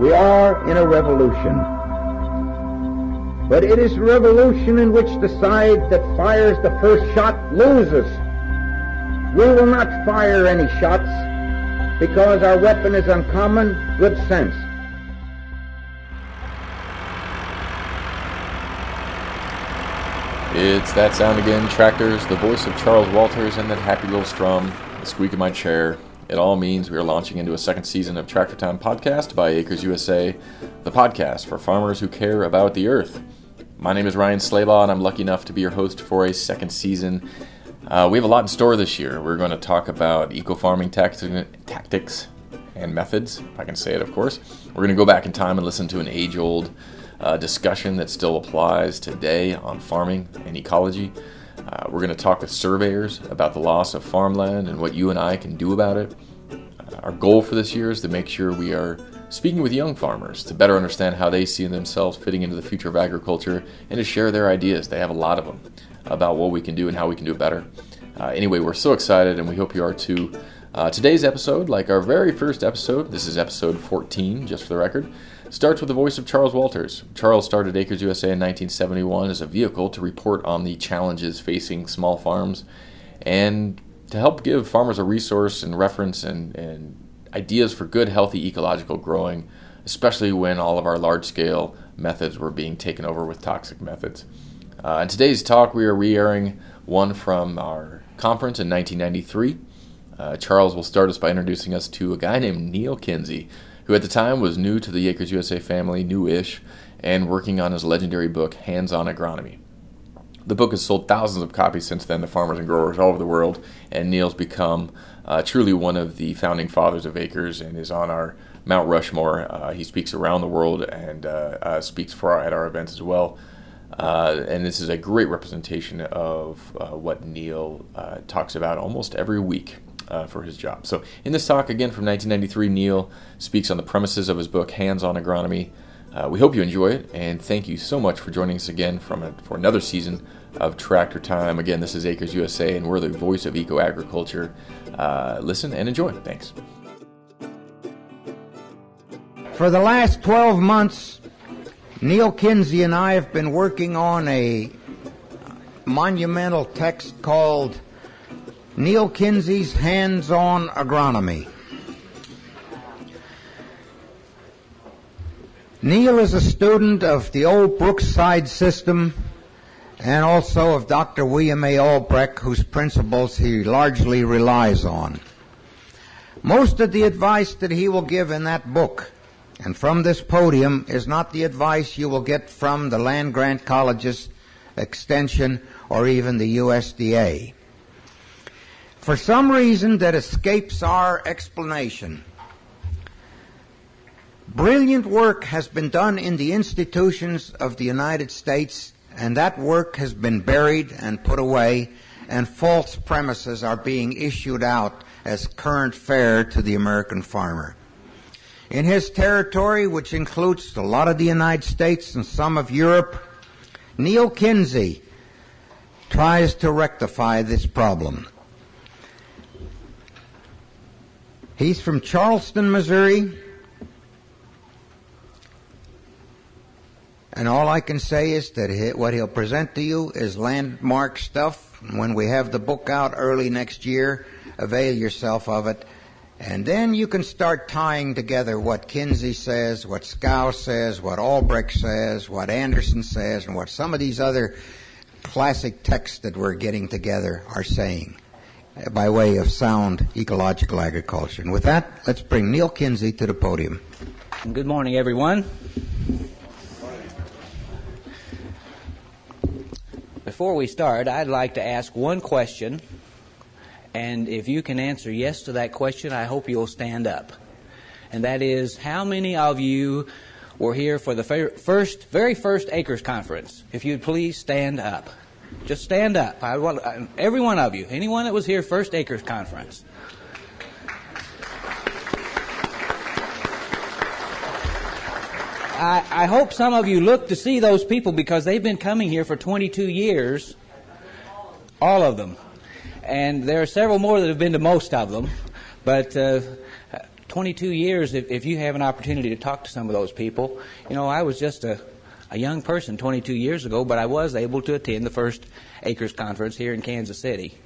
We are in a revolution. But it is a revolution in which the side that fires the first shot loses. We will not fire any shots because our weapon is uncommon good sense. It's that sound again, tractors, the voice of Charles Walters, and that happy little strum, the squeak of my chair. It all means we are launching into a second season of Tractor Time Podcast by Acres USA, the podcast for farmers who care about the earth. My name is Ryan Slabaugh, and I'm lucky enough to be your host for a second season. Uh, we have a lot in store this year. We're going to talk about eco farming tactics and methods, if I can say it, of course. We're going to go back in time and listen to an age old uh, discussion that still applies today on farming and ecology. Uh, we're going to talk with surveyors about the loss of farmland and what you and I can do about it. Uh, our goal for this year is to make sure we are speaking with young farmers to better understand how they see themselves fitting into the future of agriculture and to share their ideas. They have a lot of them about what we can do and how we can do it better. Uh, anyway, we're so excited and we hope you are too. Uh, today's episode, like our very first episode, this is episode 14, just for the record, starts with the voice of Charles Walters. Charles started Acres USA in 1971 as a vehicle to report on the challenges facing small farms and to help give farmers a resource and reference and, and ideas for good, healthy ecological growing, especially when all of our large scale methods were being taken over with toxic methods. Uh, in today's talk, we are re airing one from our conference in 1993. Uh, Charles will start us by introducing us to a guy named Neil Kinsey, who at the time was new to the Acres USA family, new-ish, and working on his legendary book, Hands-On Agronomy. The book has sold thousands of copies since then to farmers and growers all over the world, and Neil's become uh, truly one of the founding fathers of Acres and is on our Mount Rushmore. Uh, he speaks around the world and uh, uh speaks for our, at our events as well. Uh, and this is a great representation of uh, what Neil talks about almost every week uh, for his job. So, in this talk, again from 1993, Neil speaks on the premises of his book, Hands on Agronomy. Uh, we hope you enjoy it, and thank you so much for joining us again from a, for another season of Tractor Time. Again, this is Acres USA, and we're the voice of eco agriculture. Uh, listen and enjoy. Thanks. For the last 12 months, Neil Kinsey and I have been working on a monumental text called Neil Kinsey's Hands on Agronomy. Neil is a student of the old Brookside system and also of Dr. William A. Albrecht, whose principles he largely relies on. Most of the advice that he will give in that book and from this podium is not the advice you will get from the land grant colleges, extension, or even the USDA. For some reason that escapes our explanation, brilliant work has been done in the institutions of the United States, and that work has been buried and put away, and false premises are being issued out as current fare to the American farmer. In his territory, which includes a lot of the United States and some of Europe, Neil Kinsey tries to rectify this problem. He's from Charleston, Missouri. And all I can say is that what he'll present to you is landmark stuff. When we have the book out early next year, avail yourself of it. And then you can start tying together what Kinsey says, what Skow says, what Albrecht says, what Anderson says, and what some of these other classic texts that we're getting together are saying by way of sound ecological agriculture. And with that, let's bring Neil Kinsey to the podium. Good morning, everyone. Before we start, I'd like to ask one question, and if you can answer yes to that question, I hope you'll stand up. And that is, how many of you were here for the first, very first Acres Conference? If you'd please stand up. Just stand up. I want every one of you, anyone that was here first Acres Conference. I, I hope some of you look to see those people because they've been coming here for 22 years. All of them. And there are several more that have been to most of them. But uh, 22 years, if, if you have an opportunity to talk to some of those people, you know, I was just a, a young person 22 years ago, but I was able to attend the first Acres Conference here in Kansas City.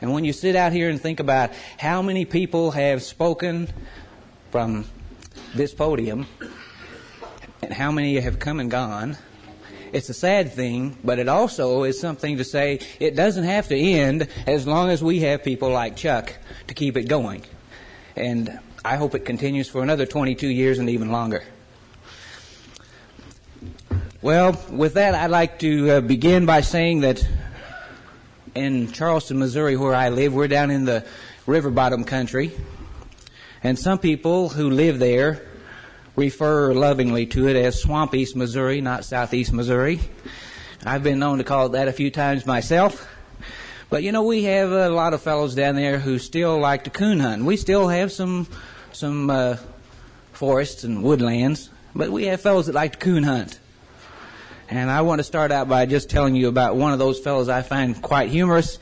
And when you sit out here and think about how many people have spoken from this podium and how many have come and gone, it's a sad thing, but it also is something to say it doesn't have to end as long as we have people like Chuck to keep it going. And I hope it continues for another 22 years and even longer. Well, with that, I'd like to uh, begin by saying that in Charleston, Missouri, where I live, we're down in the river bottom country. And some people who live there refer lovingly to it as Swamp East Missouri, not Southeast Missouri. I've been known to call it that a few times myself. But you know, we have a lot of fellows down there who still like to coon hunt. We still have some some uh, forests and woodlands, but we have fellows that like to coon hunt. And I want to start out by just telling you about one of those fellows I find quite humorous.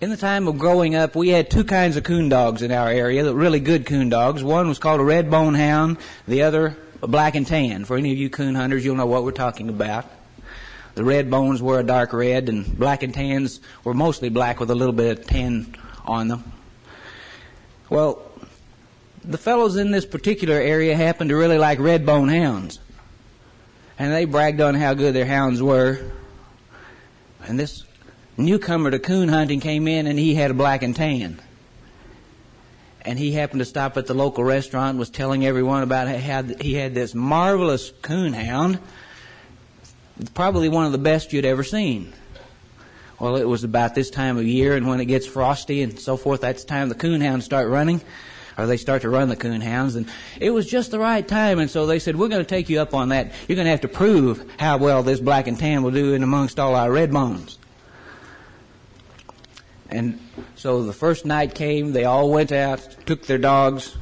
In the time of growing up, we had two kinds of coon dogs in our area, the really good coon dogs. One was called a red bone hound, the other a black and tan. For any of you coon hunters, you'll know what we're talking about. The red bones were a dark red, and black and tans were mostly black with a little bit of tan on them. Well, the fellows in this particular area happened to really like red bone hounds. And they bragged on how good their hounds were. And this newcomer to coon hunting came in and he had a black and tan. And he happened to stop at the local restaurant and was telling everyone about how he had this marvelous coon hound, probably one of the best you'd ever seen. Well, it was about this time of year, and when it gets frosty and so forth, that's the time the coon hounds start running or they start to run the coon hounds. And it was just the right time. And so they said, we're going to take you up on that. You're going to have to prove how well this black and tan will do in amongst all our red bones. And so the first night came, they all went out, took their dogs,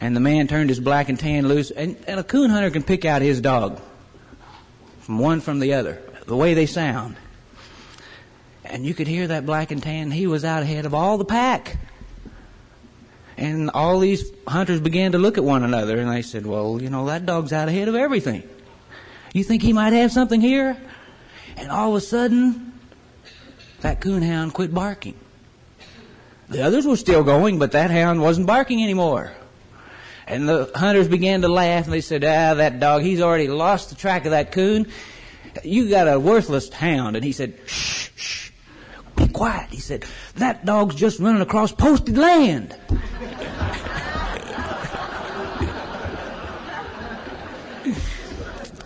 and the man turned his black and tan loose. And, and a coon hunter can pick out his dog from one from the other, the way they sound. And you could hear that black and tan. He was out ahead of all the pack. And all these hunters began to look at one another and they said, Well, you know, that dog's out ahead of everything. You think he might have something here? And all of a sudden, that coon hound quit barking. The others were still going, but that hound wasn't barking anymore. And the hunters began to laugh and they said, Ah, that dog, he's already lost the track of that coon. You got a worthless hound. And he said, Shh, shh, be quiet. He said, That dog's just running across posted land.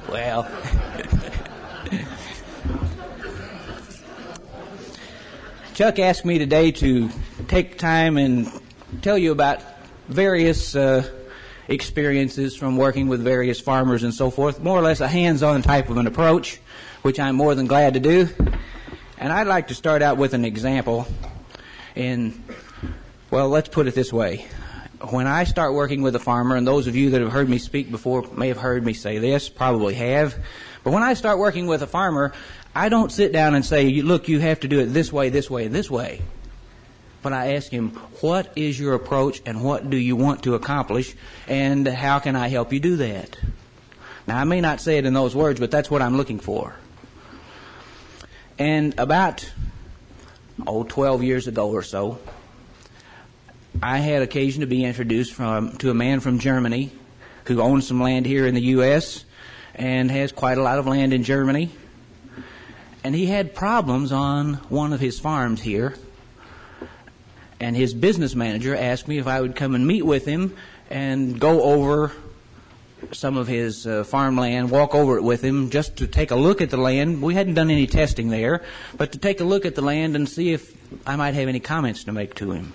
well, Chuck asked me today to take time and tell you about various uh, experiences from working with various farmers and so forth, more or less a hands-on type of an approach, which I'm more than glad to do. And I'd like to start out with an example in, well, let's put it this way. When I start working with a farmer, and those of you that have heard me speak before may have heard me say this, probably have, but when I start working with a farmer, I don't sit down and say, look, you have to do it this way, this way, and this way. But I ask him, what is your approach and what do you want to accomplish and how can I help you do that? Now, I may not say it in those words, but that's what I'm looking for. And about, oh, 12 years ago or so, I had occasion to be introduced from, to a man from Germany who owns some land here in the U.S. and has quite a lot of land in Germany and he had problems on one of his farms here. And his business manager asked me if I would come and meet with him and go over some of his uh, farmland, walk over it with him just to take a look at the land. We hadn't done any testing there, but to take a look at the land and see if I might have any comments to make to him.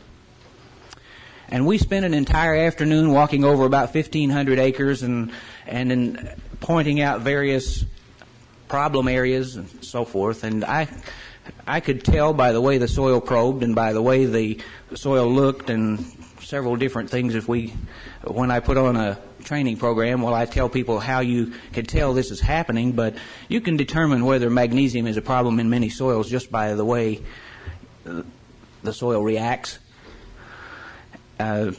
And we spent an entire afternoon walking over about 1,500 acres and, and in pointing out various problem areas and so forth. And I, I could tell by the way the soil probed and by the way the soil looked and several different things. If we, when I put on a training program, well, I tell people how you can tell this is happening, but you can determine whether magnesium is a problem in many soils just by the way the soil reacts. Uh,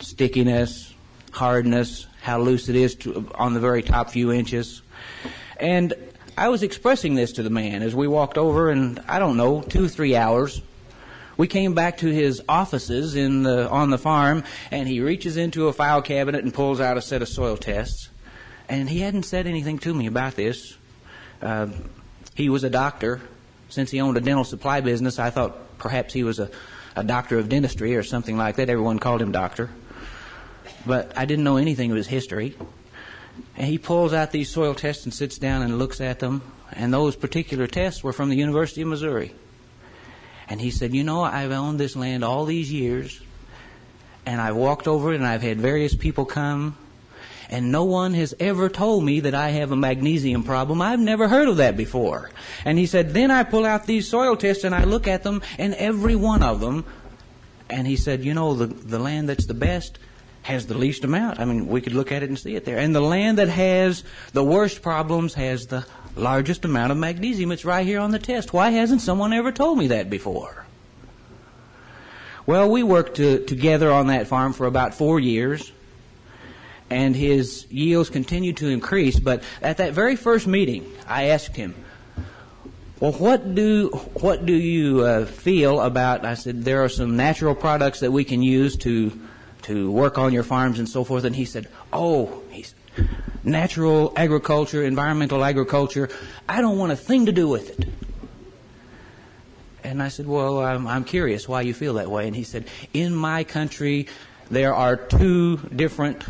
stickiness, hardness, how loose it is to, on the very top few inches. And I was expressing this to the man as we walked over, and I don't know, two, three hours. We came back to his offices in the, on the farm, and he reaches into a file cabinet and pulls out a set of soil tests. And he hadn't said anything to me about this. Uh, he was a doctor. Since he owned a dental supply business, I thought perhaps he was a, a doctor of dentistry or something like that. Everyone called him doctor. But I didn't know anything of his history. And he pulls out these soil tests and sits down and looks at them. And those particular tests were from the University of Missouri. And he said, You know, I've owned this land all these years, and I've walked over it, and I've had various people come, and no one has ever told me that I have a magnesium problem. I've never heard of that before. And he said, Then I pull out these soil tests and I look at them, and every one of them, and he said, You know, the, the land that's the best has the least amount. I mean, we could look at it and see it there. And the land that has the worst problems has the largest amount of magnesium. It's right here on the test. Why hasn't someone ever told me that before? Well, we worked to, together on that farm for about four years, and his yields continued to increase. But at that very first meeting, I asked him, "Well, what do what do you uh, feel about?" I said, "There are some natural products that we can use to to work on your farms and so forth." And he said, "Oh, he's natural agriculture, environmental agriculture. I don't want a thing to do with it. And I said, Well, I'm, I'm, curious why you feel that way. And he said, In my country, there are two different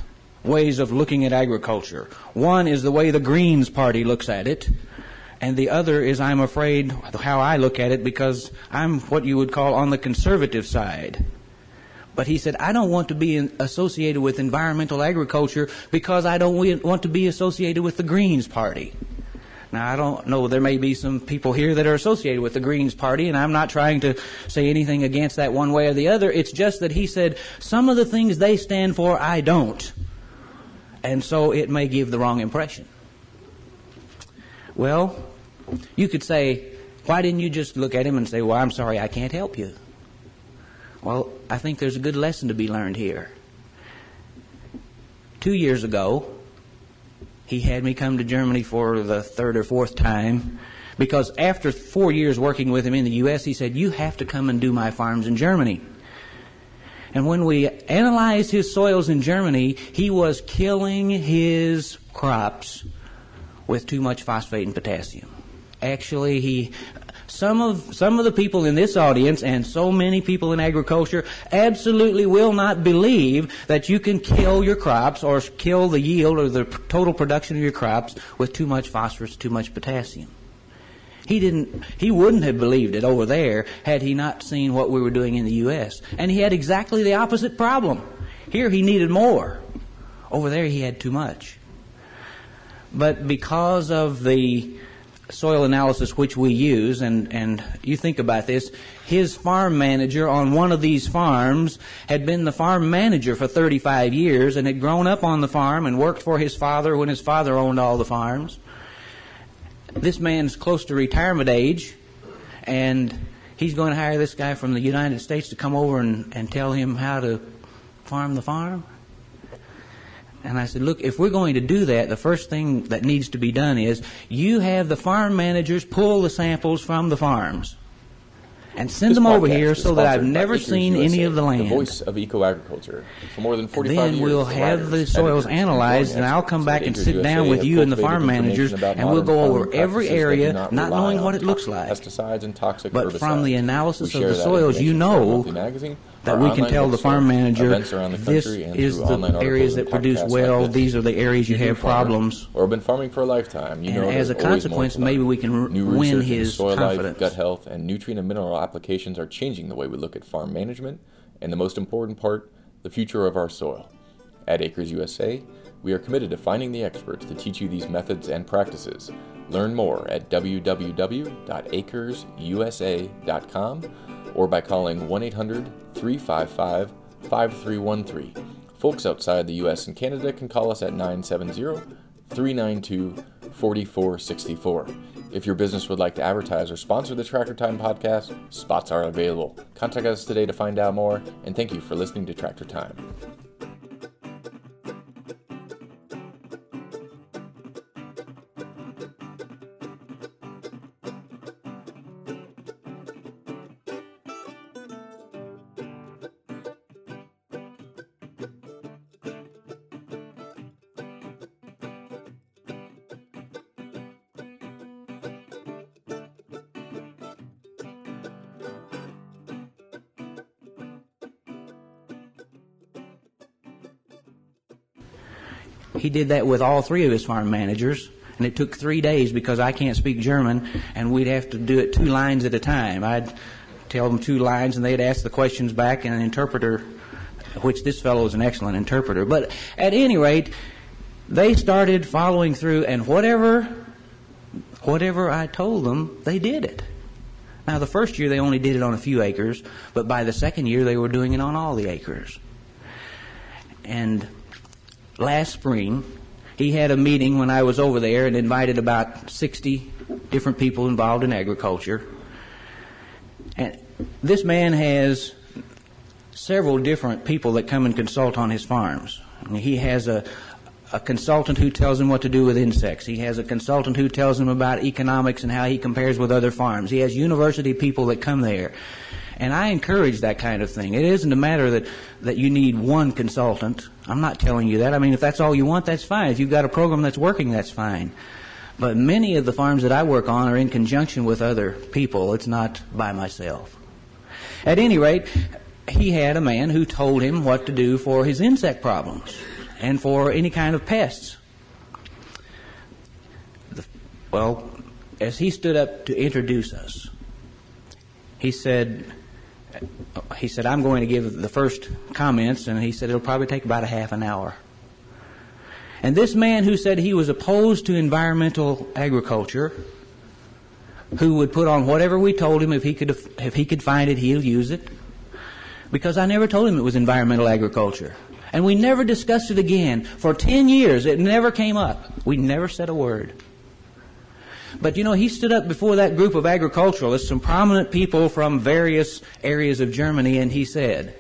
ways of looking at agriculture. One is the way the Greens Party looks at it, and the other is, I'm afraid, how I look at it because I'm what you would call on the conservative side. But he said, I don't want to be associated with environmental agriculture because I don't want to be associated with the Greens Party. Now, I don't know, there may be some people here that are associated with the Greens Party, and I'm not trying to say anything against that one way or the other. It's just that he said, some of the things they stand for, I don't. And so it may give the wrong impression. Well, you could say, why didn't you just look at him and say, well, I'm sorry, I can't help you? Well, I think there's a good lesson to be learned here. Two years ago, he had me come to Germany for the third or fourth time because after four years working with him in the U.S., he said, You have to come and do my farms in Germany. And when we analyzed his soils in Germany, he was killing his crops with too much phosphate and potassium. Actually, he some of, some of the people in this audience and so many people in agriculture absolutely will not believe that you can kill your crops or kill the yield or the total production of your crops with too much phosphorus, too much potassium. He didn't, he wouldn't have believed it over there had he not seen what we were doing in the U.S. And he had exactly the opposite problem. Here he needed more. Over there he had too much. But because of the soil analysis which we use, and, and you think about this, his farm manager on one of these farms had been the farm manager for 35 years and had grown up on the farm and worked for his father when his father owned all the farms. This man's close to retirement age, and he's going to hire this guy from the United States to come over and, and tell him how to farm the farm. And I said, look, if we're going to do that, the first thing that needs to be done is you have the farm managers pull the samples from the farms and send this them over here so that I've never seen USA, any of the land. The voice of eco agriculture. For more than 45 and then years, we'll have the soils analyzed, and I'll come back and sit down with you and the farm managers, and we'll go over every area, not, not knowing what it looks like. Pesticides and toxic but herbicides. from the analysis of the soils, you know that we can tell the farm manager this is the areas that produce well, these are the areas you have problems. Or been farming for a lifetime. You and know as a consequence, maybe we can New win his soil confidence. life, gut health, and nutrient and mineral applications are changing the way we look at farm management, and the most important part, the future of our soil. At Acres USA, we are committed to finding the experts to teach you these methods and practices. Learn more at www.acresusa.com or by calling 1 800 355 5313. Folks outside the US and Canada can call us at 970 392 4464. If your business would like to advertise or sponsor the Tractor Time podcast, spots are available. Contact us today to find out more, and thank you for listening to Tractor Time. He did that with all three of his farm managers, and it took three days because I can't speak German, and we'd have to do it two lines at a time. I'd tell them two lines, and they'd ask the questions back, and an interpreter, which this fellow is an excellent interpreter. But at any rate, they started following through, and whatever, whatever I told them, they did it. Now, the first year they only did it on a few acres, but by the second year they were doing it on all the acres. And last spring, he had a meeting when I was over there and invited about 60 different people involved in agriculture. And this man has several different people that come and consult on his farms. He has a, a consultant who tells him what to do with insects. He has a consultant who tells him about economics and how he compares with other farms. He has university people that come there. And I encourage that kind of thing. It isn't a matter that, that you need one consultant. I'm not telling you that. I mean, if that's all you want, that's fine. If you've got a program that's working, that's fine. But many of the farms that I work on are in conjunction with other people. It's not by myself. At any rate, he had a man who told him what to do for his insect problems and for any kind of pests. The, well, as he stood up to introduce us, he said, he said, I'm going to give the first comments, and he said it'll probably take about a half an hour. And this man who said he was opposed to environmental agriculture, who would put on whatever we told him if he could if he could find it, he'll use it. Because I never told him it was environmental agriculture. And we never discussed it again. For 10 years, it never came up. We never said a word. But you know, he stood up before that group of agriculturalists, some prominent people from various areas of Germany, and he said,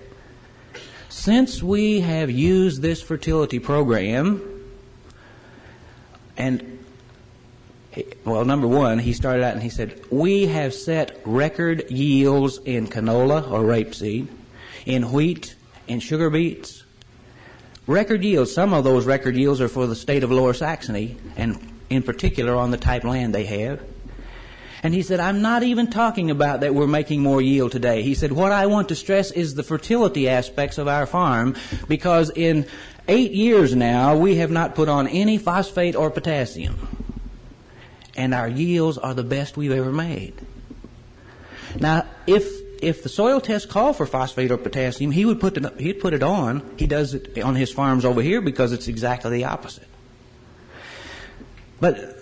Since we have used this fertility program, and well, number one, he started out and he said, We have set record yields in canola or rapeseed, in wheat, in sugar beets, Record yields, some of those record yields are for the state of Lower Saxony, and in particular on the type land they have. And he said, I'm not even talking about that we're making more yield today. He said, what I want to stress is the fertility aspects of our farm, because in eight years now, we have not put on any phosphate or potassium. And our yields are the best we've ever made. Now, if if the soil test called for phosphate or potassium, he would put it, he'd put it on. He does it on his farms over here because it's exactly the opposite. But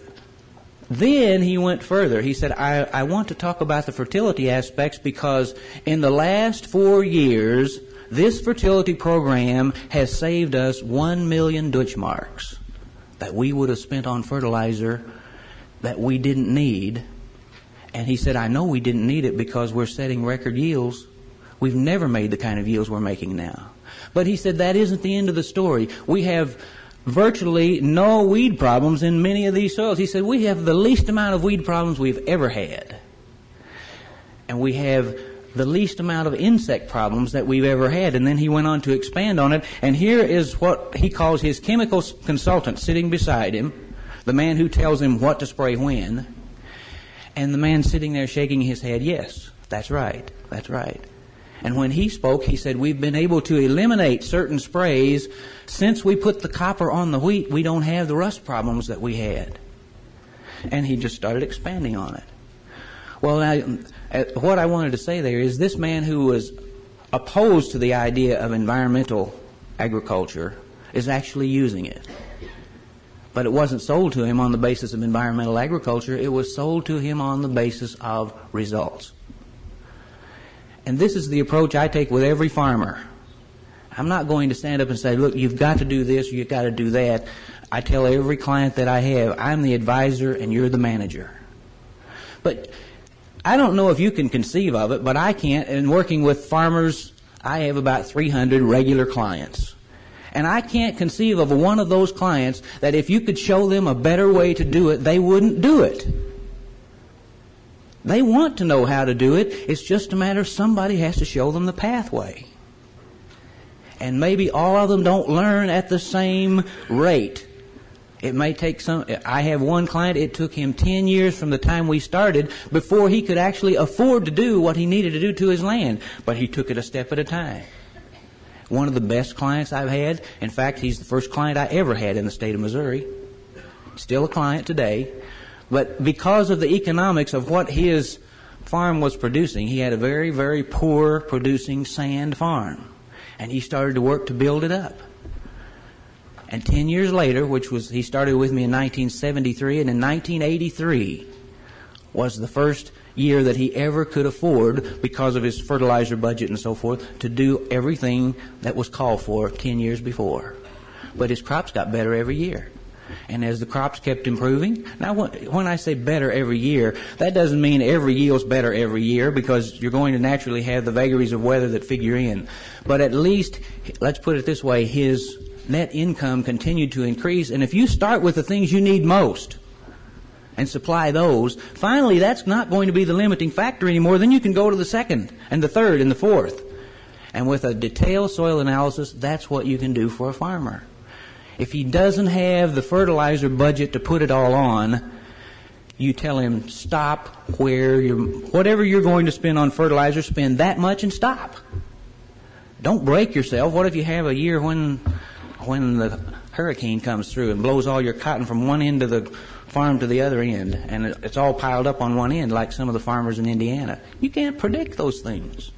then he went further. He said, I, I want to talk about the fertility aspects because in the last four years, this fertility program has saved us one million Deutschmarks that we would have spent on fertilizer that we didn't need and he said, I know we didn't need it because we're setting record yields. We've never made the kind of yields we're making now. But he said that isn't the end of the story. We have virtually no weed problems in many of these soils. He said we have the least amount of weed problems we've ever had. And we have the least amount of insect problems that we've ever had. And then he went on to expand on it. And here is what he calls his chemical consultant sitting beside him, the man who tells him what to spray when. And the man sitting there shaking his head, yes, that's right, that's right. And when he spoke, he said, We've been able to eliminate certain sprays. Since we put the copper on the wheat, we don't have the rust problems that we had. And he just started expanding on it. Well, uh, what I wanted to say there is this man who was opposed to the idea of environmental agriculture is actually using it. But it wasn't sold to him on the basis of environmental agriculture, it was sold to him on the basis of results. And this is the approach I take with every farmer. I'm not going to stand up and say, look, you've got to do this, you've got to do that. I tell every client that I have, I'm the advisor and you're the manager. But I don't know if you can conceive of it, but I can't. In working with farmers, I have about 300 regular clients. And I can't conceive of one of those clients that if you could show them a better way to do it, they wouldn't do it. They want to know how to do it. It's just a matter of somebody has to show them the pathway. And maybe all of them don't learn at the same rate. It may take some. I have one client, it took him 10 years from the time we started before he could actually afford to do what he needed to do to his land. But he took it a step at a time. one of the best clients I've had. In fact, he's the first client I ever had in the state of Missouri. Still a client today. But because of the economics of what his farm was producing, he had a very, very poor producing sand farm. And he started to work to build it up. And 10 years later, which was, he started with me in 1973, and in 1983 was the first year that he ever could afford, because of his fertilizer budget and so forth, to do everything that was called for 10 years before. But his crops got better every year. And as the crops kept improving, now when I say better every year, that doesn't mean every yield's better every year because you're going to naturally have the vagaries of weather that figure in. But at least, let's put it this way, his net income continued to increase. And if you start with the things you need most and supply those, finally that's not going to be the limiting factor anymore. Then you can go to the second and the third and the fourth. And with a detailed soil analysis, that's what you can do for a farmer. If he doesn't have the fertilizer budget to put it all on, you tell him stop where you're, whatever you're going to spend on fertilizer, spend that much and stop. Don't break yourself. What if you have a year when when the hurricane comes through and blows all your cotton from one end of the farm to the other end, and it's all piled up on one end, like some of the farmers in Indiana. You can't predict those things.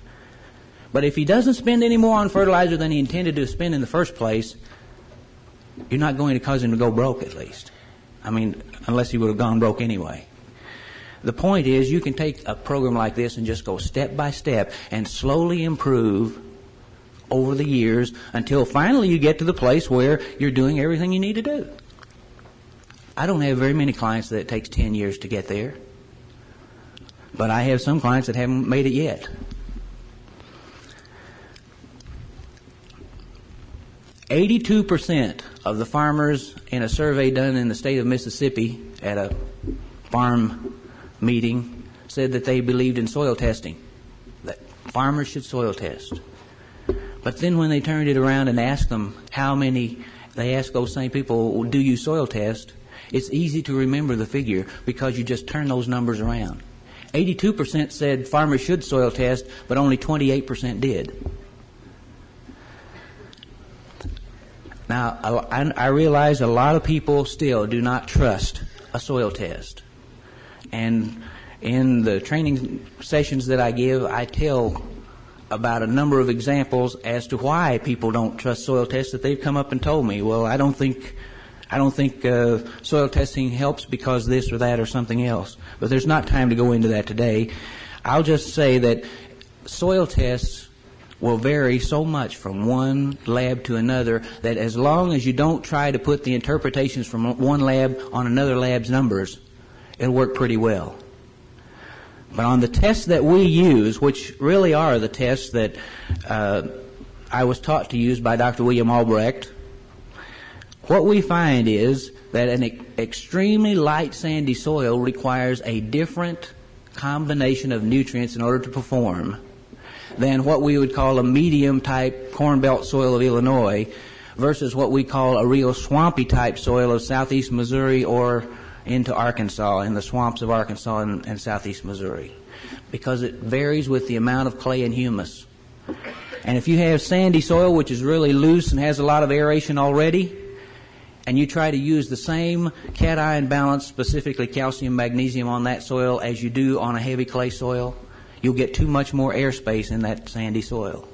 But if he doesn't spend any more on fertilizer than he intended to spend in the first place, you're not going to cause him to go broke, at least. I mean, unless he would have gone broke anyway. The point is, you can take a program like this and just go step by step and slowly improve over the years until finally you get to the place where you're doing everything you need to do. I don't have very many clients that it takes 10 years to get there. But I have some clients that haven't made it yet. Eighty-two percent of the farmers in a survey done in the state of Mississippi at a farm meeting said that they believed in soil testing. That farmers should soil test. But then when they turned it around and asked them how many, they asked those same people, do you soil test? It's easy to remember the figure because you just turn those numbers around. 82% said farmers should soil test, but only 28% did. Now, I realize a lot of people still do not trust a soil test. And in the training sessions that I give, I tell about a number of examples as to why people don't trust soil tests that they've come up and told me. Well, I don't think I don't think uh, soil testing helps because this or that or something else. But there's not time to go into that today. I'll just say that soil tests will vary so much from one lab to another that as long as you don't try to put the interpretations from one lab on another lab's numbers, it'll work pretty well. But on the tests that we use, which really are the tests that uh, I was taught to use by Dr. William Albrecht, what we find is that an e- extremely light sandy soil requires a different combination of nutrients in order to perform than what we would call a medium type corn belt soil of Illinois versus what we call a real swampy type soil of southeast Missouri or into Arkansas, in the swamps of Arkansas and, and southeast Missouri, because it varies with the amount of clay and humus. And if you have sandy soil, which is really loose and has a lot of aeration already, and you try to use the same cation balance, specifically calcium, magnesium on that soil as you do on a heavy clay soil, you'll get too much more airspace in that sandy soil.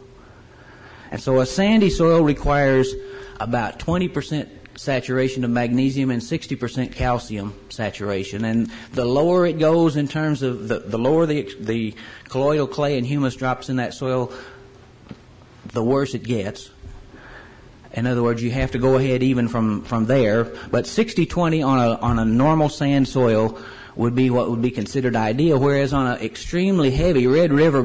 And so a sandy soil requires about 20% saturation of magnesium and 60% calcium saturation. And the lower it goes in terms of the, the lower the, the colloidal clay and humus drops in that soil, the worse it gets. In other words, you have to go ahead even from, from there. But 60-20 on a, on a normal sand soil would be what would be considered ideal, whereas on an extremely heavy Red River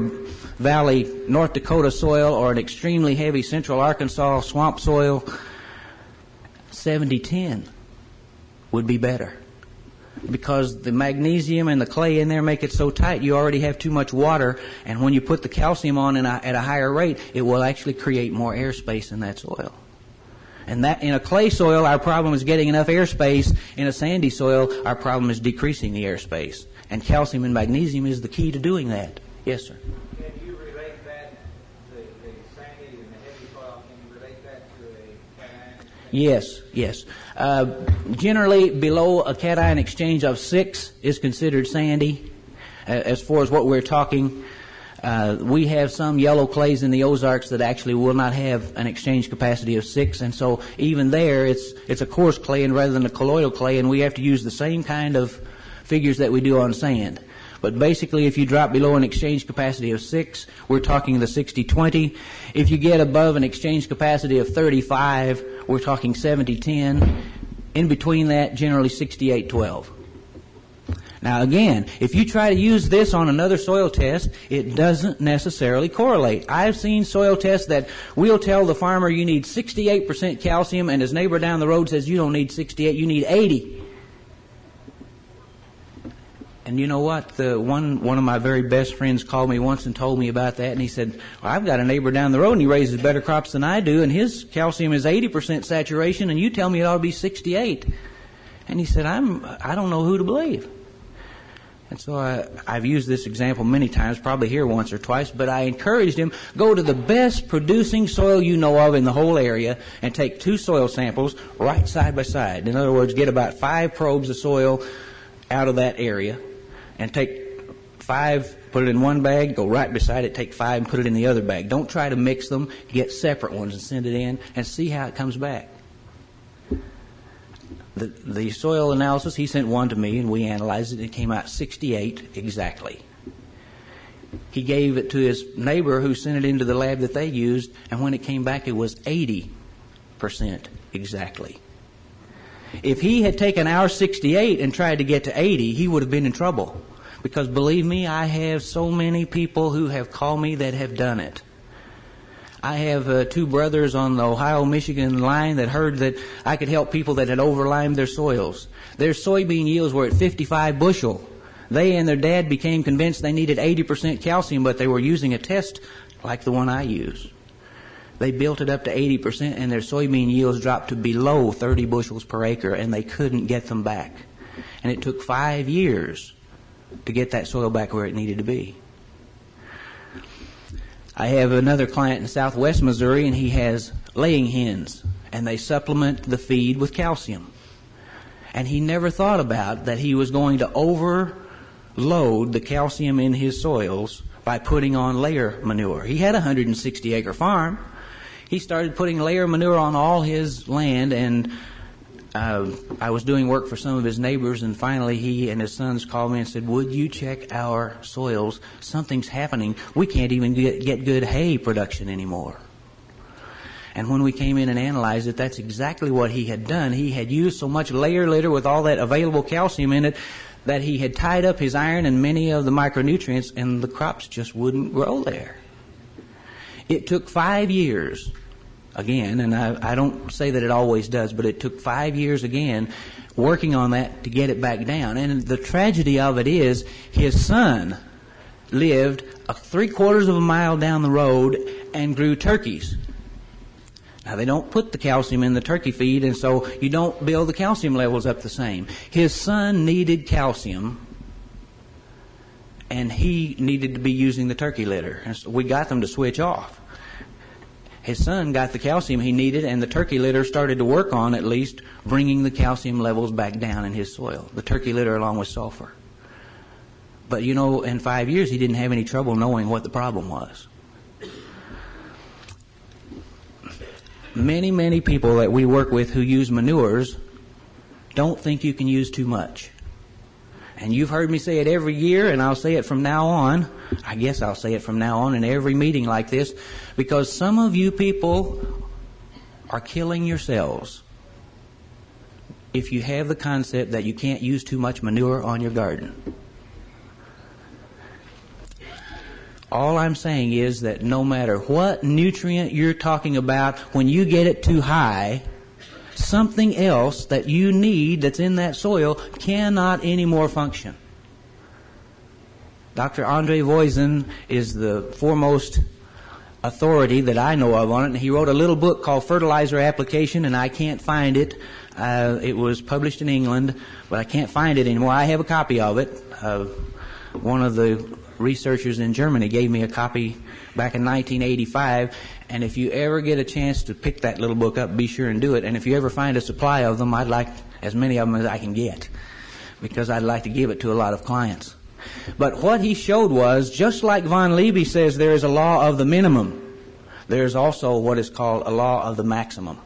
Valley, North Dakota soil or an extremely heavy Central Arkansas swamp soil, 70-10 would be better. Because the magnesium and the clay in there make it so tight, you already have too much water, and when you put the calcium on a, at a higher rate, it will actually create more airspace in that soil. And that in a clay soil, our problem is getting enough airspace. In a sandy soil, our problem is decreasing the airspace. And calcium and magnesium is the key to doing that. Yes, sir. Can you relate that, the, the sandy and the heavy soil, can you relate that to a? Yes, yes. Uh, generally, below a cation exchange of six is considered sandy. Uh, as far as what we're talking, uh, we have some yellow clays in the Ozarks that actually will not have an exchange capacity of six, and so even there, it's it's a coarse clay and rather than a colloidal clay, and we have to use the same kind of figures that we do on sand. But basically, if you drop below an exchange capacity of 6, we're talking the 60-20. If you get above an exchange capacity of 35, we're talking 70-10. In between that, generally 68-12. Now again, if you try to use this on another soil test, it doesn't necessarily correlate. I've seen soil tests that we'll tell the farmer you need 68% calcium and his neighbor down the road says you don't need 68, you need 80. And you know what? The one one of my very best friends called me once and told me about that, and he said, well, "I've got a neighbor down the road, and he raises better crops than I do, and his calcium is 80% saturation, and you tell me it ought to be 68." And he said, "I'm I don't know who to believe." And so I, I've used this example many times, probably here once or twice, but I encouraged him go to the best producing soil you know of in the whole area and take two soil samples right side by side. In other words, get about five probes of soil out of that area and take five, put it in one bag, go right beside it, take five and put it in the other bag. Don't try to mix them. Get separate ones and send it in and see how it comes back. The, the soil analysis, he sent one to me and we analyzed it. It came out 68 exactly. He gave it to his neighbor who sent it into the lab that they used, and when it came back, it was 80% exactly. If he had taken our 68 and tried to get to 80, he would have been in trouble. Because believe me, I have so many people who have called me that have done it. I have uh, two brothers on the Ohio Michigan line that heard that I could help people that had overlimed their soils. Their soybean yields were at 55 bushel. They and their dad became convinced they needed 80% calcium, but they were using a test like the one I use. They built it up to 80% and their soybean yields dropped to below 30 bushels per acre and they couldn't get them back. And it took five years to get that soil back where it needed to be. I have another client in southwest Missouri, and he has laying hens, and they supplement the feed with calcium. And he never thought about that he was going to overload the calcium in his soils by putting on layer manure. He had a 160 acre farm. He started putting layer manure on all his land, and uh, I was doing work for some of his neighbors, and finally he and his sons called me and said, "Would you check our soils? Something's happening. We can't even get, get good hay production anymore." And when we came in and analyzed it, that's exactly what he had done. He had used so much layer litter with all that available calcium in it that he had tied up his iron and many of the micronutrients, and the crops just wouldn't grow there. It took five years again, and I, I don't say that it always does, but it took five years again working on that to get it back down. And the tragedy of it is his son lived a three quarters of a mile down the road and grew turkeys. Now they don't put the calcium in the turkey feed, and so you don't build the calcium levels up the same. His son needed calcium, and he needed to be using the turkey litter. And so we got them to switch off his son got the calcium he needed, and the turkey litter started to work on at least bringing the calcium levels back down in his soil. The turkey litter along with sulfur. But you know, in five years, he didn't have any trouble knowing what the problem was. Many, many people that we work with who use manures don't think you can use too much. And you've heard me say it every year, and I'll say it from now on. I guess I'll say it from now on in every meeting like this, because some of you people are killing yourselves if you have the concept that you can't use too much manure on your garden. All I'm saying is that no matter what nutrient you're talking about, when you get it too high, something else that you need that's in that soil cannot anymore function. Dr. Andre Voisin is the foremost authority that I know of on it, and he wrote a little book called Fertilizer Application, and I can't find it. Uh, it was published in England, but I can't find it anymore. I have a copy of it. Uh, one of the researchers in Germany gave me a copy back in 1985, And if you ever get a chance to pick that little book up, be sure and do it. And if you ever find a supply of them, I'd like as many of them as I can get because I'd like to give it to a lot of clients. But what he showed was, just like von Liebig says there is a law of the minimum, there is also what is called a law of the maximum.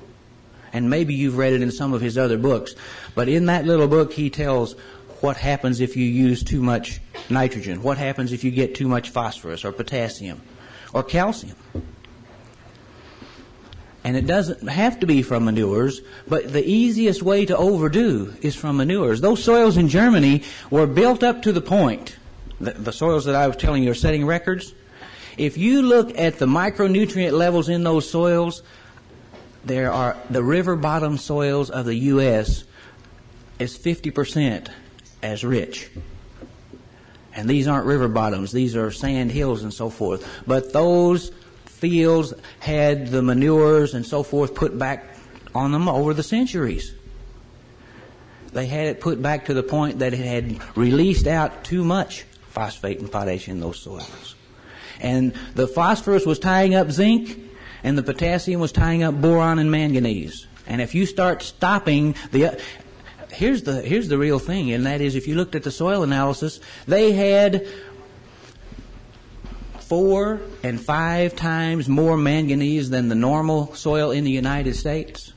And maybe you've read it in some of his other books. But in that little book, he tells what happens if you use too much nitrogen, what happens if you get too much phosphorus or potassium or calcium. And it doesn't have to be from manures, but the easiest way to overdo is from manures. Those soils in Germany were built up to the point, the, the soils that I was telling you are setting records. If you look at the micronutrient levels in those soils, there are the river bottom soils of the U.S. is 50% as rich. And these aren't river bottoms, these are sand hills and so forth. But those fields had the manures and so forth put back on them over the centuries. They had it put back to the point that it had released out too much phosphate and potash in those soils. And the phosphorus was tying up zinc, and the potassium was tying up boron and manganese. And if you start stopping the here's the here's the real thing, and that is if you looked at the soil analysis, they had four and five times more manganese than the normal soil in the United States.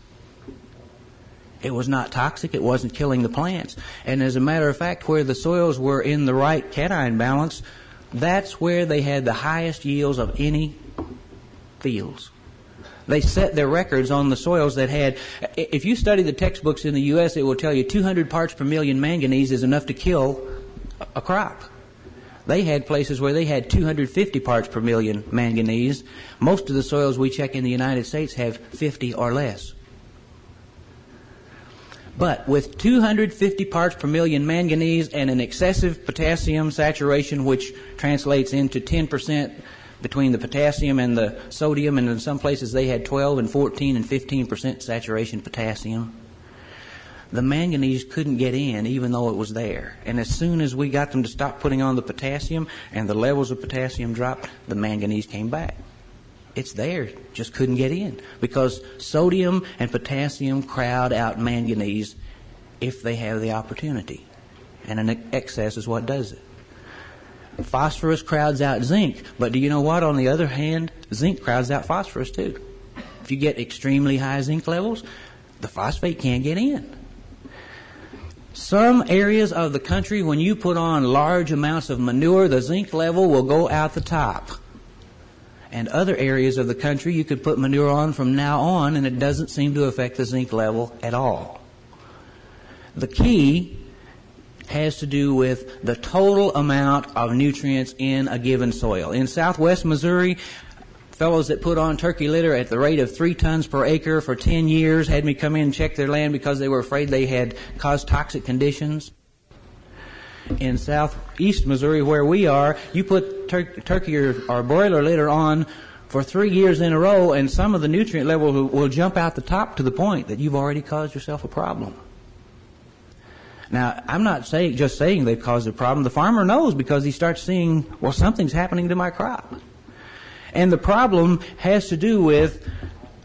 It was not toxic. It wasn't killing the plants. And as a matter of fact, where the soils were in the right cation balance, that's where they had the highest yields of any fields. They set their records on the soils that had, if you study the textbooks in the U.S., it will tell you 200 parts per million manganese is enough to kill a crop. They had places where they had 250 parts per million manganese. Most of the soils we check in the United States have 50 or less. But with 250 parts per million manganese and an excessive potassium saturation, which translates into 10% between the potassium and the sodium, and in some places they had 12 and 14 and 15% saturation potassium the manganese couldn't get in even though it was there. And as soon as we got them to stop putting on the potassium and the levels of potassium dropped, the manganese came back. It's there, just couldn't get in because sodium and potassium crowd out manganese if they have the opportunity. And an excess is what does it. Phosphorus crowds out zinc, but do you know what? On the other hand, zinc crowds out phosphorus too. If you get extremely high zinc levels, the phosphate can't get in. Some areas of the country, when you put on large amounts of manure, the zinc level will go out the top. And other areas of the country, you could put manure on from now on, and it doesn't seem to affect the zinc level at all. The key has to do with the total amount of nutrients in a given soil. In southwest Missouri, fellows that put on turkey litter at the rate of three tons per acre for 10 years had me come in and check their land because they were afraid they had caused toxic conditions. In southeast Missouri, where we are, you put tur- turkey or, or, broiler litter on for three years in a row, and some of the nutrient level will, will jump out the top to the point that you've already caused yourself a problem. Now, I'm not saying just saying they've caused a problem. The farmer knows because he starts seeing, well, something's happening to my crop. And the problem has to do with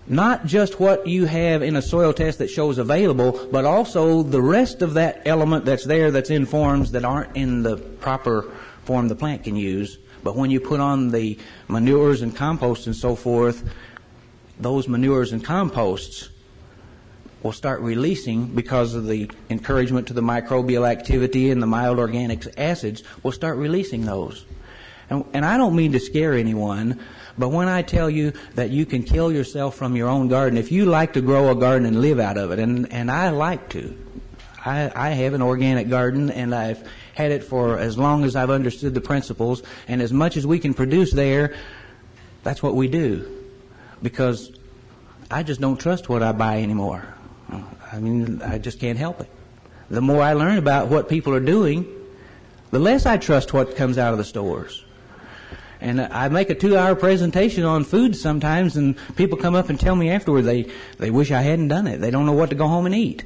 not just what you have in a soil test that shows available, but also the rest of that element that's there that's in forms that aren't in the proper form the plant can use. But when you put on the manures and compost and so forth, those manures and composts will start releasing because of the encouragement to the microbial activity and the mild organic acids will start releasing those. And, and I don't mean to scare anyone, but when I tell you that you can kill yourself from your own garden, if you like to grow a garden and live out of it, and, and I like to, I, I have an organic garden and I've had it for as long as I've understood the principles, and as much as we can produce there, that's what we do. Because I just don't trust what I buy anymore. I mean, I just can't help it. The more I learn about what people are doing, the less I trust what comes out of the stores. And I make a two-hour presentation on food sometimes, and people come up and tell me afterward they they wish I hadn't done it. They don't know what to go home and eat.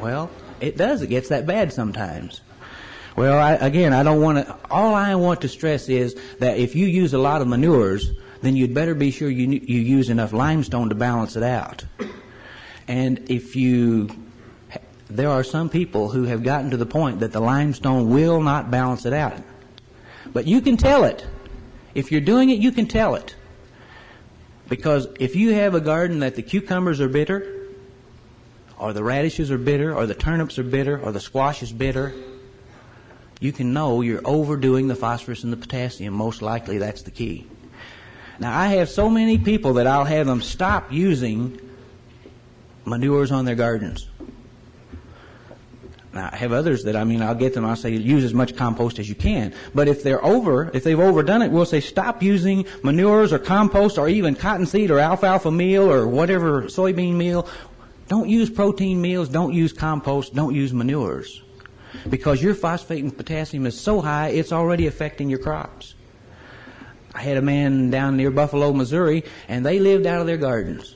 Well, it does. It gets that bad sometimes. Well, I, again, I don't want to. All I want to stress is that if you use a lot of manures, then you'd better be sure you, you use enough limestone to balance it out. And if you, there are some people who have gotten to the point that the limestone will not balance it out. But you can tell it. If you're doing it, you can tell it. Because if you have a garden that the cucumbers are bitter, or the radishes are bitter, or the turnips are bitter, or the squash is bitter, you can know you're overdoing the phosphorus and the potassium. Most likely that's the key. Now, I have so many people that I'll have them stop using manures on their gardens. Now, I have others that, I mean, I'll get them, I'll say, use as much compost as you can. But if they're over, if they've overdone it, we'll say, stop using manures or compost or even cottonseed or alfalfa meal or whatever soybean meal. Don't use protein meals, don't use compost, don't use manures. Because your phosphate and potassium is so high, it's already affecting your crops. I had a man down near Buffalo, Missouri, and they lived out of their gardens.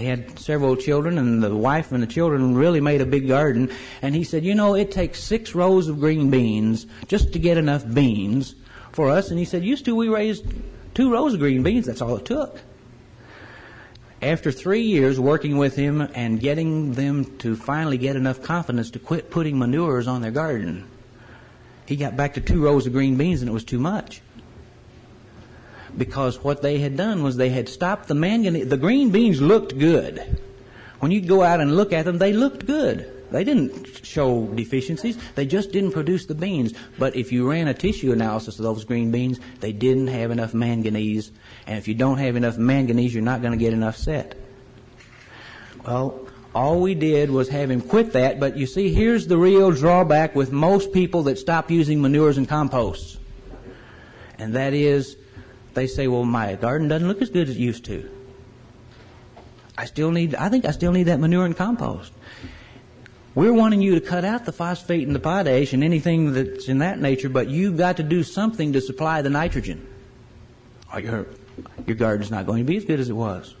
They had several children, and the wife and the children really made a big garden. And he said, You know, it takes six rows of green beans just to get enough beans for us. And he said, Used to, we raised two rows of green beans. That's all it took. After three years working with him and getting them to finally get enough confidence to quit putting manures on their garden, he got back to two rows of green beans, and it was too much because what they had done was they had stopped the manganese. The green beans looked good. When you go out and look at them, they looked good. They didn't show deficiencies. They just didn't produce the beans. But if you ran a tissue analysis of those green beans, they didn't have enough manganese. And if you don't have enough manganese, you're not going to get enough set. Well, all we did was have him quit that. But you see, here's the real drawback with most people that stop using manures and composts. And that is they say, well, my garden doesn't look as good as it used to. I still need, I think I still need that manure and compost. We're wanting you to cut out the phosphate and the potash and anything that's in that nature, but you've got to do something to supply the nitrogen. Or your, your garden's not going to be as good as it was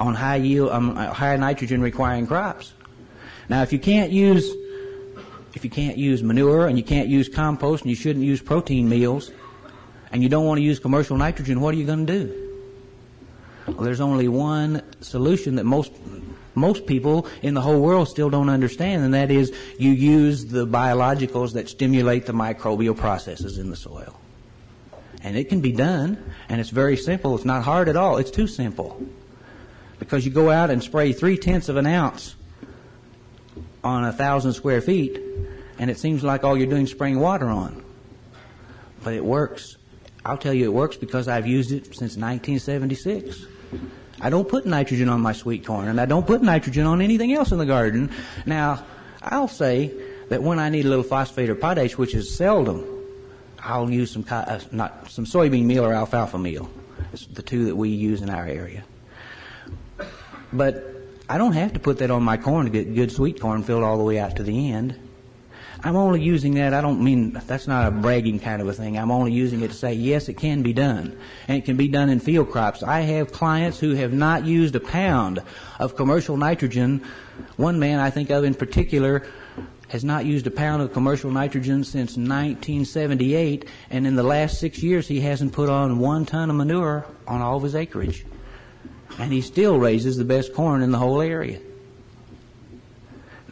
on high yield, um, high nitrogen requiring crops. Now, if you can't use, if you can't use manure and you can't use compost and you shouldn't use protein meals, and you don't want to use commercial nitrogen, what are you going to do? Well, there's only one solution that most most people in the whole world still don't understand, and that is you use the biologicals that stimulate the microbial processes in the soil. And it can be done, and it's very simple. It's not hard at all. It's too simple. Because you go out and spray three tenths of an ounce on a thousand square feet, and it seems like all you're doing is spraying water on. But it works. I'll tell you it works because I've used it since 1976. I don't put nitrogen on my sweet corn, and I don't put nitrogen on anything else in the garden. Now, I'll say that when I need a little phosphate or potash, which is seldom, I'll use some uh, not some soybean meal or alfalfa meal. It's the two that we use in our area. But I don't have to put that on my corn to get good sweet corn filled all the way out to the end. I'm only using that, I don't mean, that's not a bragging kind of a thing. I'm only using it to say, yes, it can be done. And it can be done in field crops. I have clients who have not used a pound of commercial nitrogen. One man I think of in particular has not used a pound of commercial nitrogen since 1978, and in the last six years he hasn't put on one ton of manure on all of his acreage. And he still raises the best corn in the whole area.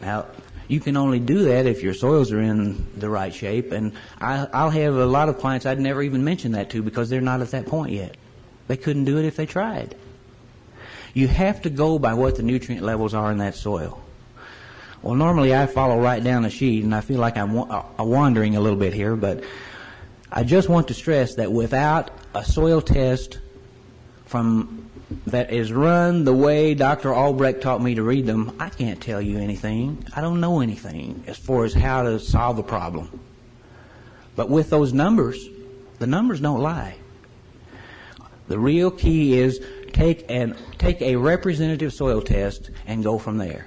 Now, you can only do that if your soils are in the right shape. And I, I'll have a lot of clients I'd never even mention that to because they're not at that point yet. They couldn't do it if they tried. You have to go by what the nutrient levels are in that soil. Well, normally I follow right down the sheet, and I feel like I'm wa- uh, wandering a little bit here, but I just want to stress that without a soil test from that is run the way Dr. Albrecht taught me to read them, I can't tell you anything. I don't know anything as far as how to solve the problem. But with those numbers, the numbers don't lie. The real key is take an take a representative soil test and go from there.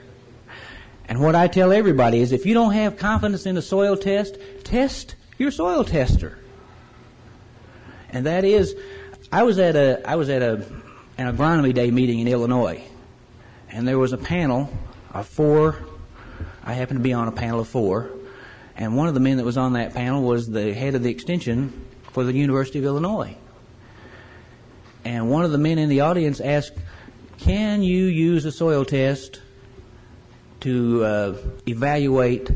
And what I tell everybody is if you don't have confidence in the soil test, test your soil tester. And that is I was at a I was at a an agronomy day meeting in Illinois. And there was a panel of four, I happened to be on a panel of four, and one of the men that was on that panel was the head of the extension for the University of Illinois. and one of the men in the audience asked, "Can you use a soil test to uh, evaluate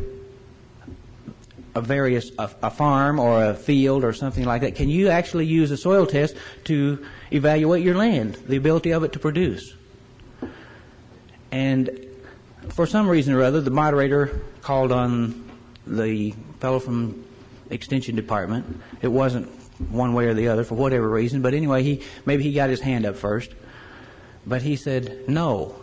a various a, a farm or a field or something like that? Can you actually use a soil test to evaluate your land, the ability of it to produce?" And for some reason or other, the moderator called on the fellow from Extension Department. It wasn't one way or the other for whatever reason, but anyway, he maybe he got his hand up first. But he said, "No,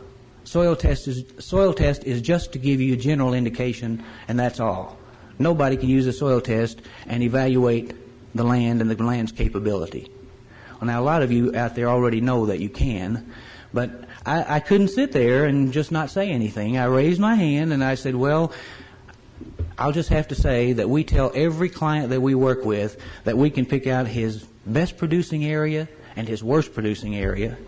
soil test is soil test is just to give you a general indication, and that's all. Nobody can use a soil test and evaluate the land and the land's capability." Well, now a lot of you out there already know that you can, but I, I couldn't sit there and just not say anything. I raised my hand and I said, "Well." I'll just have to say that we tell every client that we work with that we can pick out his best producing area and his worst producing area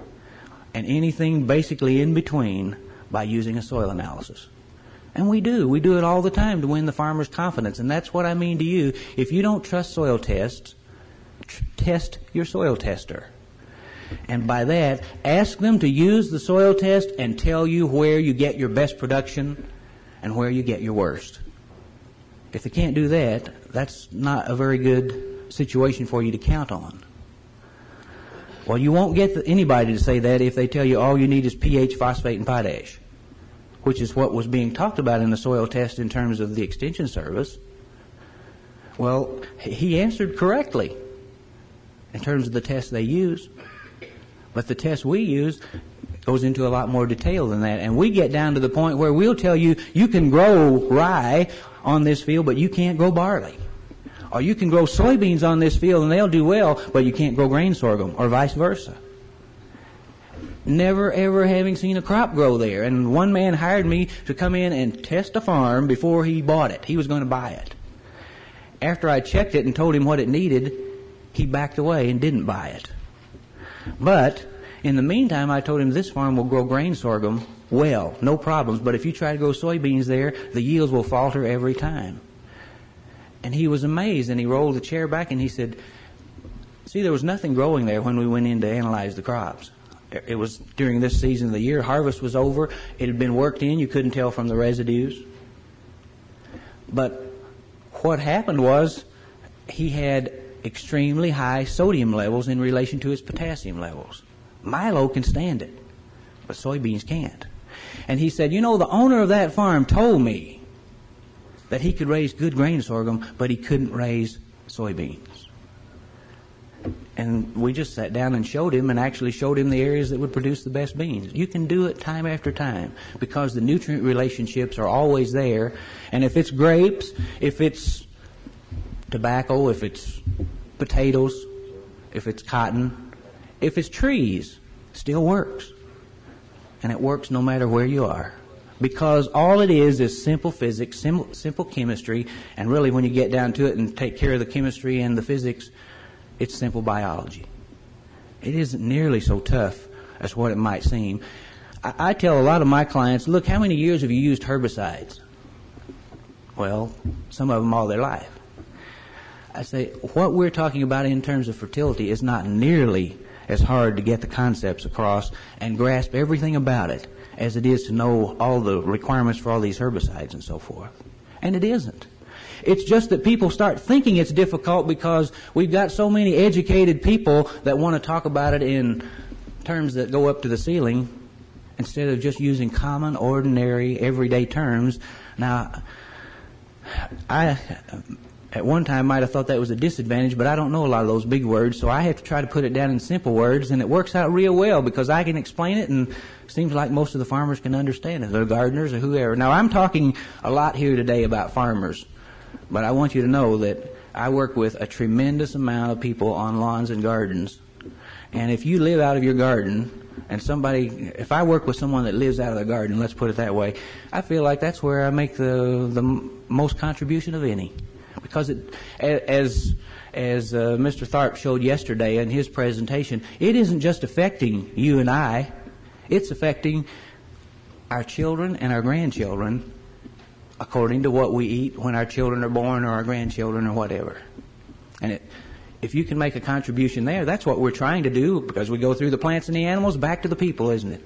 and anything basically in between by using a soil analysis. And we do. We do it all the time to win the farmer's confidence. And that's what I mean to you. If you don't trust soil tests, tr- test your soil tester. And by that, ask them to use the soil test and tell you where you get your best production and where you get your worst. If they can't do that, that's not a very good situation for you to count on. Well, you won't get anybody to say that if they tell you all you need is pH, phosphate, and potash, which is what was being talked about in the soil test in terms of the Extension Service. Well, he answered correctly in terms of the test they use. But the test we use goes into a lot more detail than that. And we get down to the point where we'll tell you you can grow rye on this field, but you can't grow barley. Or you can grow soybeans on this field and they'll do well, but you can't grow grain sorghum, or vice versa. Never ever having seen a crop grow there. And one man hired me to come in and test a farm before he bought it. He was going to buy it. After I checked it and told him what it needed, he backed away and didn't buy it. But in the meantime, I told him this farm will grow grain sorghum well, no problems. But if you try to grow soybeans there, the yields will falter every time. And he was amazed and he rolled the chair back and he said, See, there was nothing growing there when we went in to analyze the crops. It was during this season of the year. Harvest was over. It had been worked in. You couldn't tell from the residues. But what happened was he had extremely high sodium levels in relation to his potassium levels. Milo can stand it, but soybeans can't. And he said, You know, the owner of that farm told me that he could raise good grain sorghum, but he couldn't raise soybeans. And we just sat down and showed him and actually showed him the areas that would produce the best beans. You can do it time after time because the nutrient relationships are always there. And if it's grapes, if it's tobacco, if it's potatoes, if it's cotton, if it's trees, still works. And it works no matter where you are. Because all it is is simple physics, simple, simple chemistry, and really when you get down to it and take care of the chemistry and the physics, it's simple biology. It isn't nearly so tough as what it might seem. I, I tell a lot of my clients, look, how many years have you used herbicides? Well, some of them all their life. I say, what we're talking about in terms of fertility is not nearly as hard to get the concepts across and grasp everything about it as it is to know all the requirements for all these herbicides and so forth. And it isn't. It's just that people start thinking it's difficult because we've got so many educated people that want to talk about it in terms that go up to the ceiling instead of just using common, ordinary, everyday terms. Now, I at one time might have thought that was a disadvantage, but I don't know a lot of those big words, so I have to try to put it down in simple words, and it works out real well because I can explain it, and seems like most of the farmers can understand it, the gardeners or whoever. Now, I'm talking a lot here today about farmers, but I want you to know that I work with a tremendous amount of people on lawns and gardens, and if you live out of your garden, and somebody, if I work with someone that lives out of the garden, let's put it that way, I feel like that's where I make the the most contribution of any. Because it, as as uh, Mr. Tharp showed yesterday in his presentation, it isn't just affecting you and I; it's affecting our children and our grandchildren, according to what we eat when our children are born or our grandchildren or whatever. And it, if you can make a contribution there, that's what we're trying to do because we go through the plants and the animals back to the people, isn't it?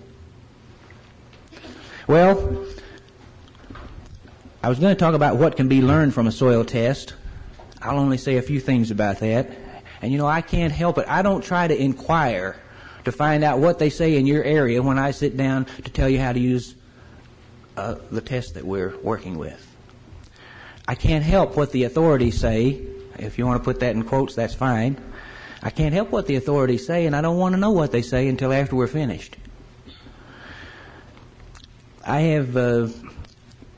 Well, I was going to talk about what can be learned from a soil test. I'll only say a few things about that. And you know, I can't help it. I don't try to inquire to find out what they say in your area when I sit down to tell you how to use uh, the test that we're working with. I can't help what the authorities say. If you want to put that in quotes, that's fine. I can't help what the authorities say, and I don't want to know what they say until after we're finished. I have uh,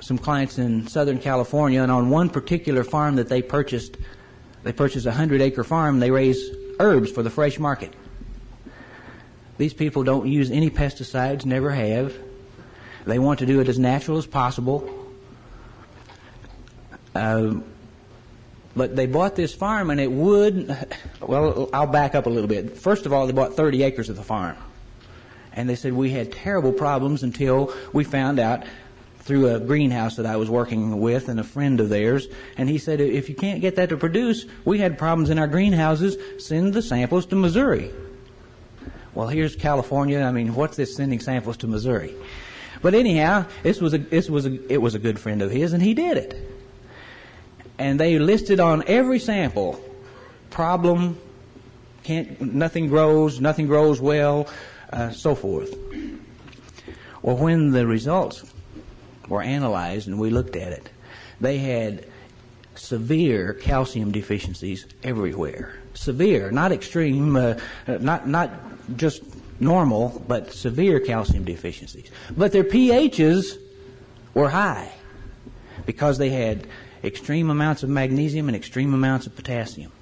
some clients in Southern California, and on one particular farm that they purchased, they purchased a hundred acre farm. They raise herbs for the fresh market. These people don't use any pesticides, never have. They want to do it as natural as possible. Uh, but they bought this farm and it would, well, I'll back up a little bit. First of all, they bought 30 acres of the farm. And they said we had terrible problems until we found out through a greenhouse that I was working with and a friend of theirs. And he said, if you can't get that to produce, we had problems in our greenhouses, send the samples to Missouri. Well, here's California. I mean, what's this sending samples to Missouri? But anyhow, this was a, this was a, it was a good friend of his, and he did it. And they listed on every sample problem, can't, nothing grows, nothing grows well, uh, so forth. Well, when the results were analyzed and we looked at it, they had severe calcium deficiencies everywhere. Severe, not extreme, uh, not not just normal, but severe calcium deficiencies. But their pHs were high because they had extreme amounts of magnesium and extreme amounts of potassium.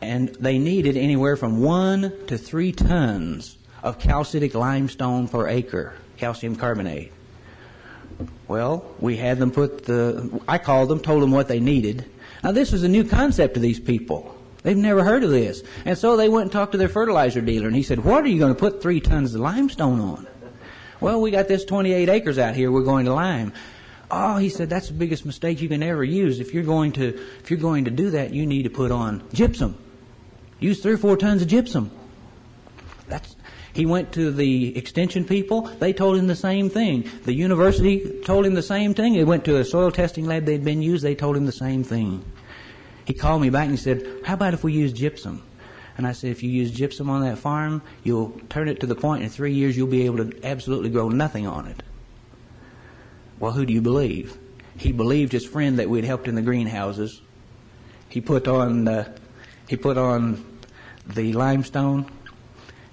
And they needed anywhere from one to three tons of calcitic limestone per acre, calcium carbonate. Well, we had them put the, I called them, told them what they needed. Now, this was a new concept to these people. They've never heard of this. And so they went and talked to their fertilizer dealer, and he said, What are you going to put three tons of limestone on? Well, we got this 28 acres out here we're going to lime. Oh, he said, that's the biggest mistake you can ever use. If you're going to, if you're going to do that, you need to put on gypsum. Use three or four tons of gypsum. That's, he went to the extension people. They told him the same thing. The university told him the same thing. He went to a soil testing lab they'd been used. They told him the same thing. He called me back and he said, how about if we use gypsum? And I said, if you use gypsum on that farm, you'll turn it to the point in three years you'll be able to absolutely grow nothing on it. Well, who do you believe? He believed his friend that we'd helped in the greenhouses. He put on, uh, he put on the limestone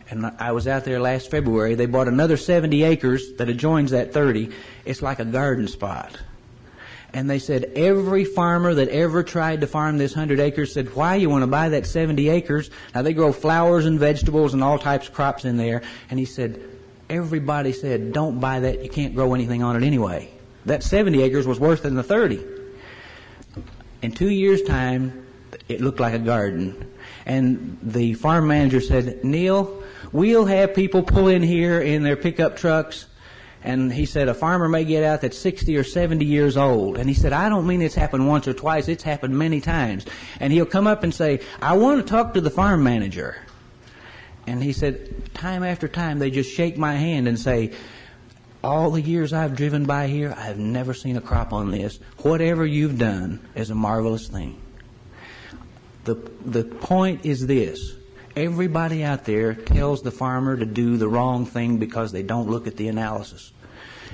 and I was out there last February. They bought another 70 acres that adjoins that 30. It's like a garden spot. And they said every farmer that ever tried to farm this 100 acres said, why you want to buy that 70 acres? Now they grow flowers and vegetables and all types of crops in there. And he said, everybody said, don't buy that. You can't grow anything on it anyway. That 70 acres was worse than the 30. In two years' time, it looked like a garden. And the farm manager said, Neil, We'll have people pull in here in their pickup trucks. And he said, a farmer may get out that's 60 or 70 years old. And he said, I don't mean it's happened once or twice. It's happened many times. And he'll come up and say, I want to talk to the farm manager. And he said, time after time, they just shake my hand and say, all the years I've driven by here, I've never seen a crop on this. Whatever you've done is a marvelous thing. The, the point is this. Everybody out there tells the farmer to do the wrong thing because they don't look at the analysis.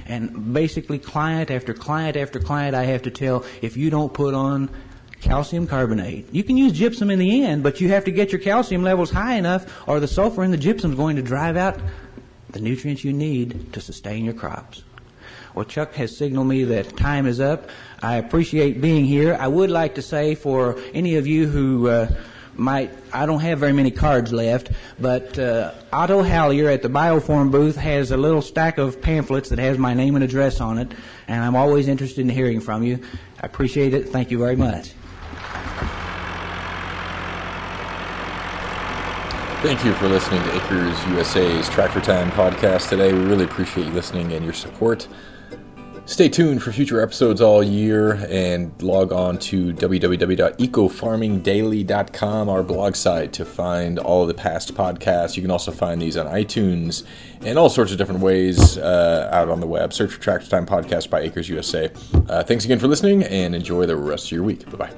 And basically, client after client after client, I have to tell if you don't put on calcium carbonate, you can use gypsum in the end, but you have to get your calcium levels high enough, or the sulfur in the gypsum is going to drive out the nutrients you need to sustain your crops. Well, Chuck has signaled me that time is up. I appreciate being here. I would like to say for any of you who uh, might I don't have very many cards left, but uh, Otto Hallier at the Bioform booth has a little stack of pamphlets that has my name and address on it, and I'm always interested in hearing from you. I appreciate it. Thank you very much. Thank you for listening to Acres USA's Tractor Time podcast today. We really appreciate you listening and your support. Stay tuned for future episodes all year and log on to www.ecofarmingdaily.com, our blog site, to find all the past podcasts. You can also find these on iTunes and all sorts of different ways uh, out on the web. Search for Tractor Time Podcast by Acres USA. Uh, thanks again for listening and enjoy the rest of your week. Bye bye.